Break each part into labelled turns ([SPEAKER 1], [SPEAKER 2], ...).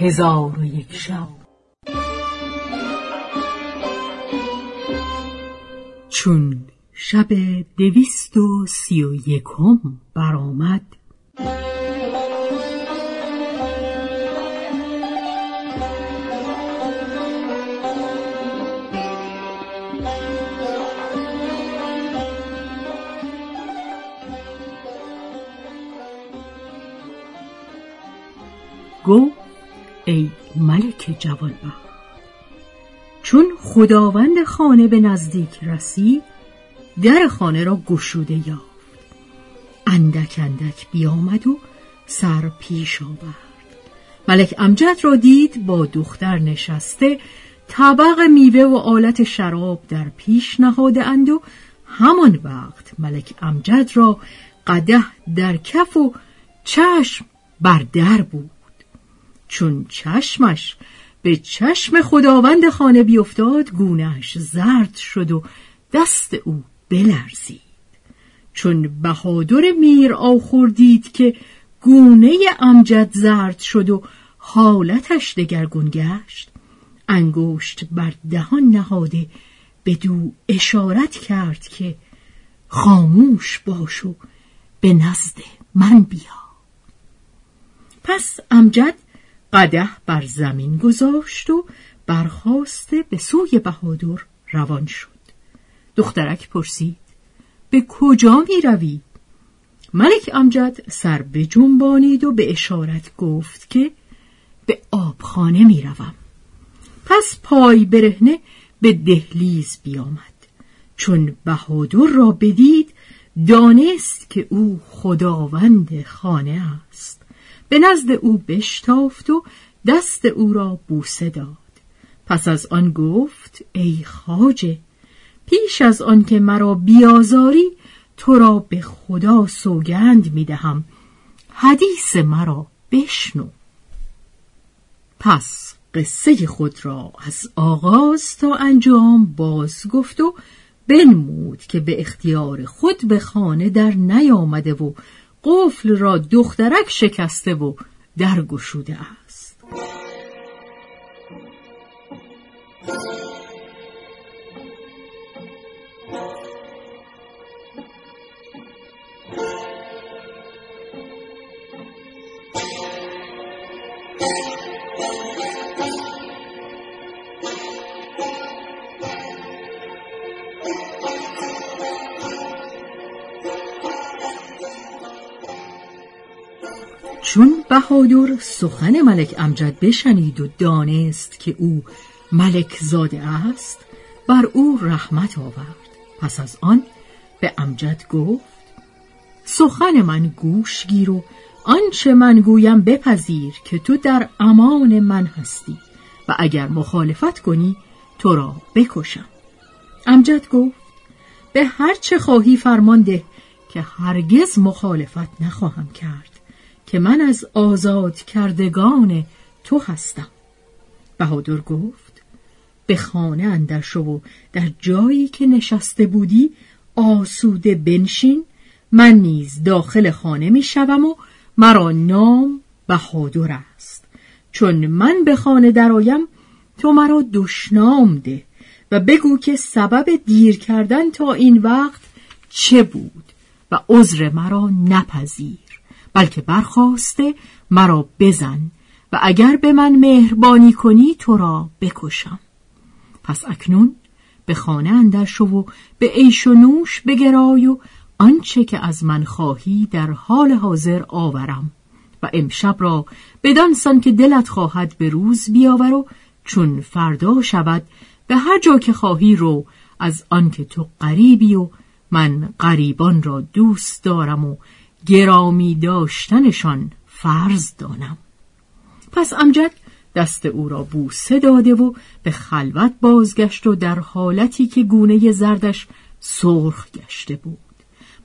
[SPEAKER 1] هزار و یک شب. چون شب دویست و سی و یکم برآمد گفت ملک جوانبخت چون خداوند خانه به نزدیک رسید در خانه را گشوده یافت. اندک اندک بیامد و سر پیش آورد. ملک امجد را دید با دختر نشسته طبق میوه و آلت شراب در پیش نهاده اند و همان وقت ملک امجد را قده در کف و چشم بر در بود. چون چشمش به چشم خداوند خانه بیفتاد گونهش زرد شد و دست او بلرزید. چون بهادر میر آخور دید که گونه امجد زرد شد و حالتش دگرگون گشت انگشت بر دهان نهاده به دو اشارت کرد که خاموش باش و به نزد من بیا. پس امجد قده بر زمین گذاشت و برخواسته به سوی بهادر روان شد دخترک پرسید به کجا می روی؟ ملک امجد سر به جنبانید و به اشارت گفت که به آبخانه می روم. پس پای برهنه به دهلیز بیامد چون بهادر را بدید دانست که او خداوند خانه است به نزد او بشتافت و دست او را بوسه داد. پس از آن گفت ای خاجه پیش از آن که مرا بیازاری تو را به خدا سوگند می دهم. حدیث مرا بشنو. پس قصه خود را از آغاز تا انجام باز گفت و بنمود که به اختیار خود به خانه در نیامده و قفل را دخترک شکسته و در گشوده است. بهادر سخن ملک امجد بشنید و دانست که او ملک زاده است بر او رحمت آورد. پس از آن به امجد گفت سخن من گوش گیر و آنچه من گویم بپذیر که تو در امان من هستی و اگر مخالفت کنی تو را بکشم. امجد گفت به هر چه خواهی فرمان ده که هرگز مخالفت نخواهم کرد. که من از آزاد کردگان تو هستم. بهادر گفت به خانه اندر شو و در جایی که نشسته بودی آسوده بنشین من نیز داخل خانه می شوم و مرا نام بهادر است. چون من به خانه درآیم تو مرا دشنام ده و بگو که سبب دیر کردن تا این وقت چه بود و عذر مرا نپذیر. بلکه برخواسته مرا بزن و اگر به من مهربانی کنی تو را بکشم. پس اکنون به خانه اندر شو و به عیش و نوش بگرای و آنچه که از من خواهی در حال حاضر آورم و امشب را بدانسان که دلت خواهد به روز بیاور و چون فردا شود به هر جا که خواهی رو از آنکه تو قریبی و من قریبان را دوست دارم و گرامی داشتنشان فرض دانم. پس امجد دست او را بوسه داده و به خلوت بازگشت و در حالتی که گونه زردش سرخ گشته بود.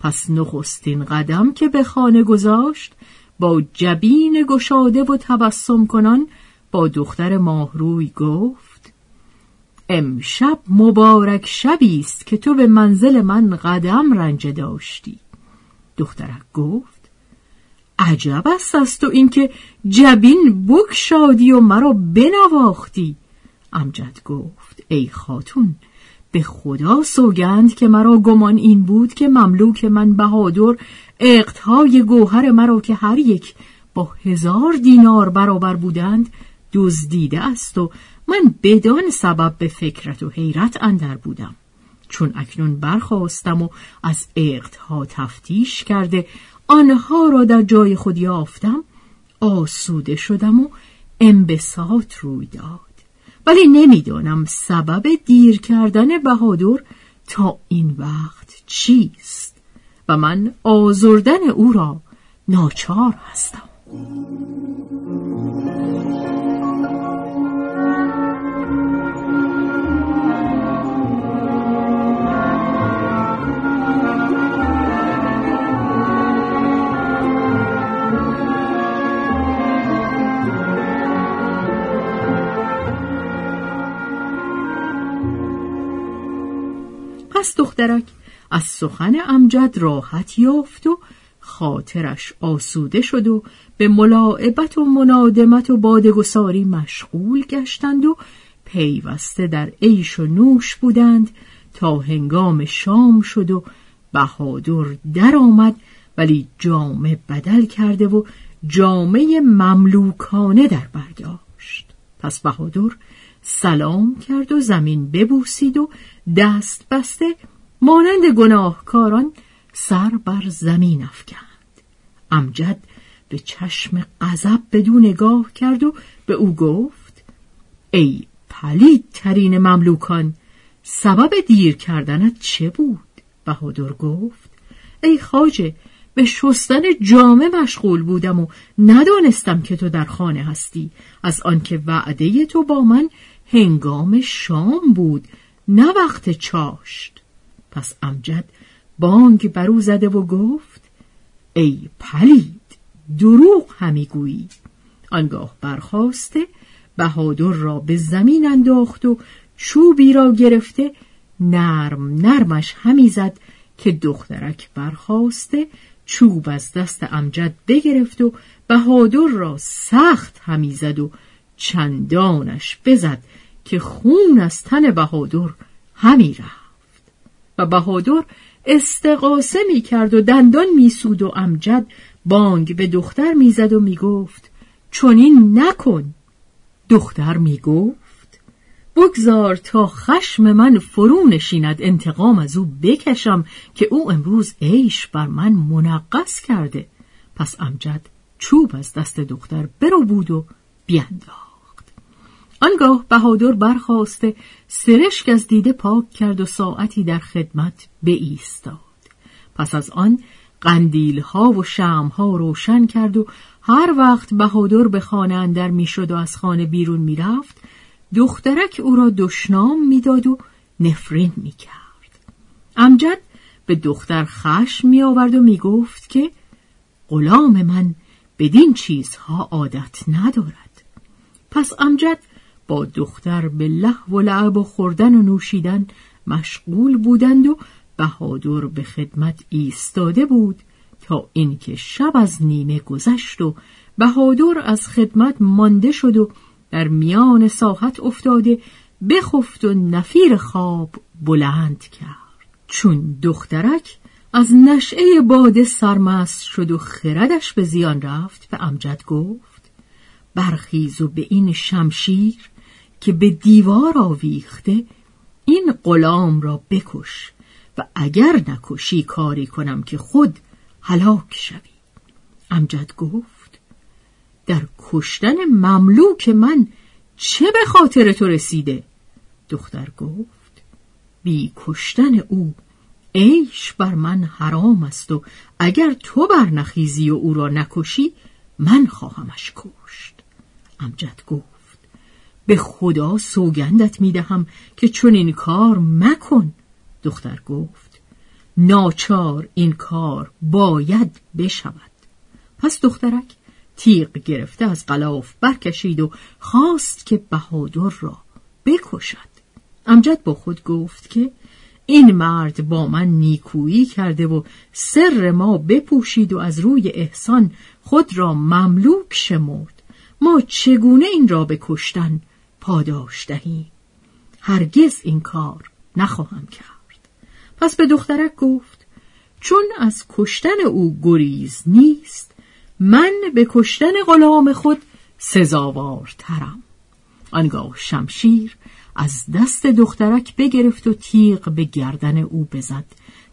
[SPEAKER 1] پس نخستین قدم که به خانه گذاشت با جبین گشاده و تبسم کنان با دختر ماهروی گفت امشب مبارک شبی است که تو به منزل من قدم رنجه داشتی. دخترک گفت عجب است از تو اینکه جبین بکشادی و مرا بنواختی. امجد گفت ای خاتون به خدا سوگند که مرا گمان این بود که مملوک من بهادر اقتهای گوهر مرا که هر یک با هزار دینار برابر بودند دزدیده است و من بدان سبب به فکرت و حیرت اندر بودم. چون اکنون برخواستم و از اقتها تفتیش کرده آنها را در جای خود یافتم آسوده شدم و انبساط روی داد. ولی نمی‌دانم سبب دیر کردن بهادر تا این وقت چیست و من آزردن او را ناچار هستم. پس دخترک. از سخن امجد راحت یافت و خاطرش آسوده شد و به ملاعبت و منادمت و بادگساری مشغول گشتند و پیوسته در عیش و نوش بودند تا هنگام شام شد و بهادر درآمد ولی جامه بدل کرده و جامعه مملوکانه در برداشت. پس بهادر سلام کرد و زمین ببوسید و دست بسته مانند گناهکاران سر بر زمین افکند امجد به چشم غضب بدون نگاه کرد و به او گفت ای پلید ترین مملوکان سبب دیر کردنت چه بود؟ بهادر گفت ای خاجه به شستن جامه مشغول بودم و ندانستم که تو در خانه هستی. از آنکه وعده تو با من هنگام شام بود نه وقت چاشت. پس امجد بانگ برو زده و گفت ای پلید دروغ همی گویی. آنگاه برخواسته بهادر را به زمین انداخت و چوبی را گرفته نرم نرمش همی زد که دخترک برخواسته چوب از دست امجد بگرفت و بهادر را سخت همی زد و چندانش بزد که خون از تن بهادر همی رفت. و بهادر استقاسه می کرد و دندان میسود و امجد بانگ به دختر می‌زد و می‌گفت چنین نکن. دختر می‌گفت بگذار تا خشم من فرو نشیند انتقام از او بکشم که او امروز عیش بر من منقص کرده. پس امجد چوب از دست دختر برو بود و بیانداخت آنگاه بهادر برخواسته سرشک از دیده پاک کرد و ساعتی در خدمت به ایستاد پس از آن قندیل ها و شم ها روشن کرد و هر وقت بهادر به خانه اندر می‌شد و از خانه بیرون می‌رفت دخترک او را دشنام می‌داد و نفرین می‌کرد. امجد به دختر خشم می آورد و می گفت که غلام من بدین چیزها عادت ندارد. پس امجد با دختر به لحو و لعب و خوردن و نوشیدن مشغول بودند و بهادر به خدمت ایستاده بود تا اینکه شب از نیمه گذشت و بهادر از خدمت مانده شد و در میان ساحت افتاده بخفت و نفیر خواب بلند کرد. چون دخترک از نشعه باده سرمست شد و خردش به زیان رفت به امجد گفت برخیز و به این شمشیر که به دیوار آویخته این غلام را بکش و اگر نکشی کاری کنم که خود هلاک شوی. امجد گفت در کشتن مملوک من چه به خاطر تو رسیده؟ دختر گفت بی کشتن او عیش بر من حرام است و اگر تو برنخیزی و او را نکشی من خواهمش کشت. امجد گفت به خدا سوگندت می‌دهم که چون این کار مکن. دختر گفت ناچار این کار باید بشود. پس دخترک تیغ گرفته از غلاف برکشید و خواست که بهادر را بکشد. امجد با خود گفت که این مرد با من نیکویی کرده و سر ما بپوشید و از روی احسان خود را مملوک شمرد. ما چگونه این را به کشتن پاداش دهیم؟ هرگز این کار نخواهم کرد. پس به دخترک گفت چون از کشتن او گریز نیست من به کشتن غلام خود سزاوارترم. آنگاه شمشیر از دست دخترک بگرفت و تیغ به گردن او بزد.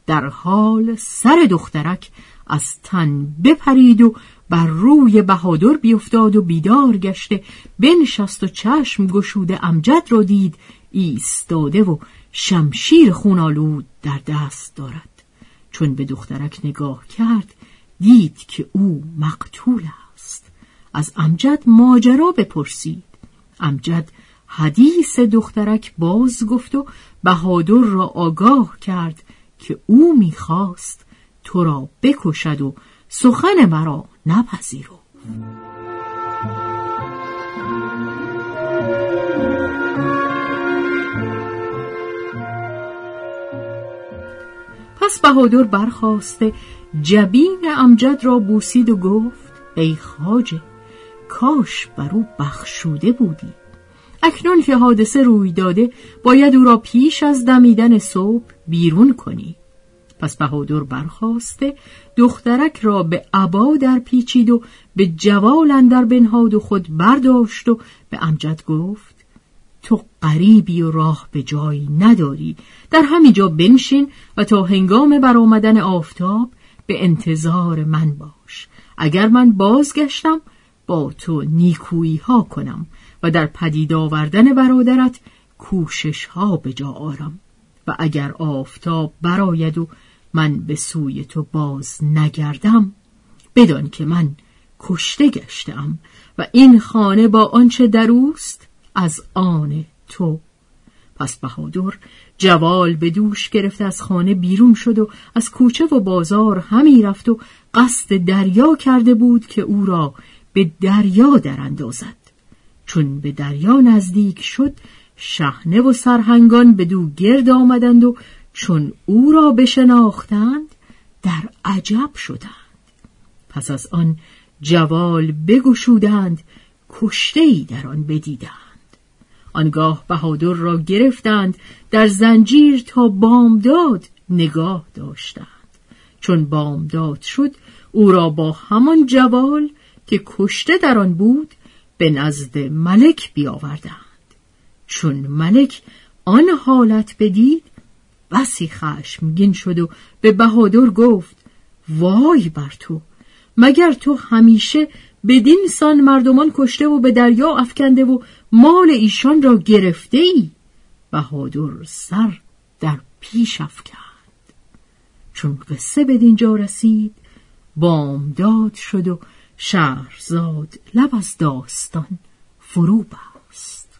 [SPEAKER 1] در حال سر دخترک از تن بپرید و بر روی بهادر بیفتاد و بیدار گشته. بنشست و چشم گشوده امجد را دید ایستاده و شمشیر خونالود در دست دارد. چون به دخترک نگاه کرد دید که او مقتول است. از امجد ماجرا بپرسید. امجد حدیث دخترک باز گفت و بهادر را آگاه کرد که او می‌خواست تو را بکشد و سخن مرا نپذیرو پس بهادر برخواسته جبین امجد را بوسید و گفت ای خاجه کاش بر او بخشوده بودی. اکنون که حادثه روی داده باید او را پیش از دمیدن صبح بیرون کنی. پس بهادر برخواسته دخترک را به عبا در پیچید و به جوال اندر بنهاد و خود برداشت و به امجد گفت تو قریبی و راه به جایی نداری. در همینجا بنشین و تا هنگام برآمدن آفتاب به انتظار من باش. اگر من بازگشتم با تو نیکویی ها کنم و در پدید آوردن برادرت کوشش ها به جا آرم. و اگر آفتاب براید و من به سوی تو باز نگردم بدان که من کشته گشتم و این خانه با آنچه در اوست از آن تو. پس بهادر جوال به دوش گرفته از خانه بیرون شد و از کوچه و بازار همی رفت و قصد دریا کرده بود که او را به دریا در اندازد. چون به دریا نزدیک شد شهنه و سرهنگان به دو گرد آمدند و چون او را بشناختند در عجب شدند. پس از آن جوال بگشودند کشته ای در آن بدیدند. آنگاه بهادر را گرفتند در زنجیر تا بامداد نگاه داشتند. چون بامداد شد او را با همان جوال که کشته در آن بود به نزد ملک بیاوردند. چون ملک آن حالت بدید بسی خشمگین شد و به بهادر گفت وای بر تو مگر تو همیشه بدین سان مردمان کشته و به دریا افکنده و مال ایشان را گرفته ای بهادر سر در پیش افکند. چون قصه به دینجا رسید بامداد شد و شهرزاد لب از داستان فرو بست.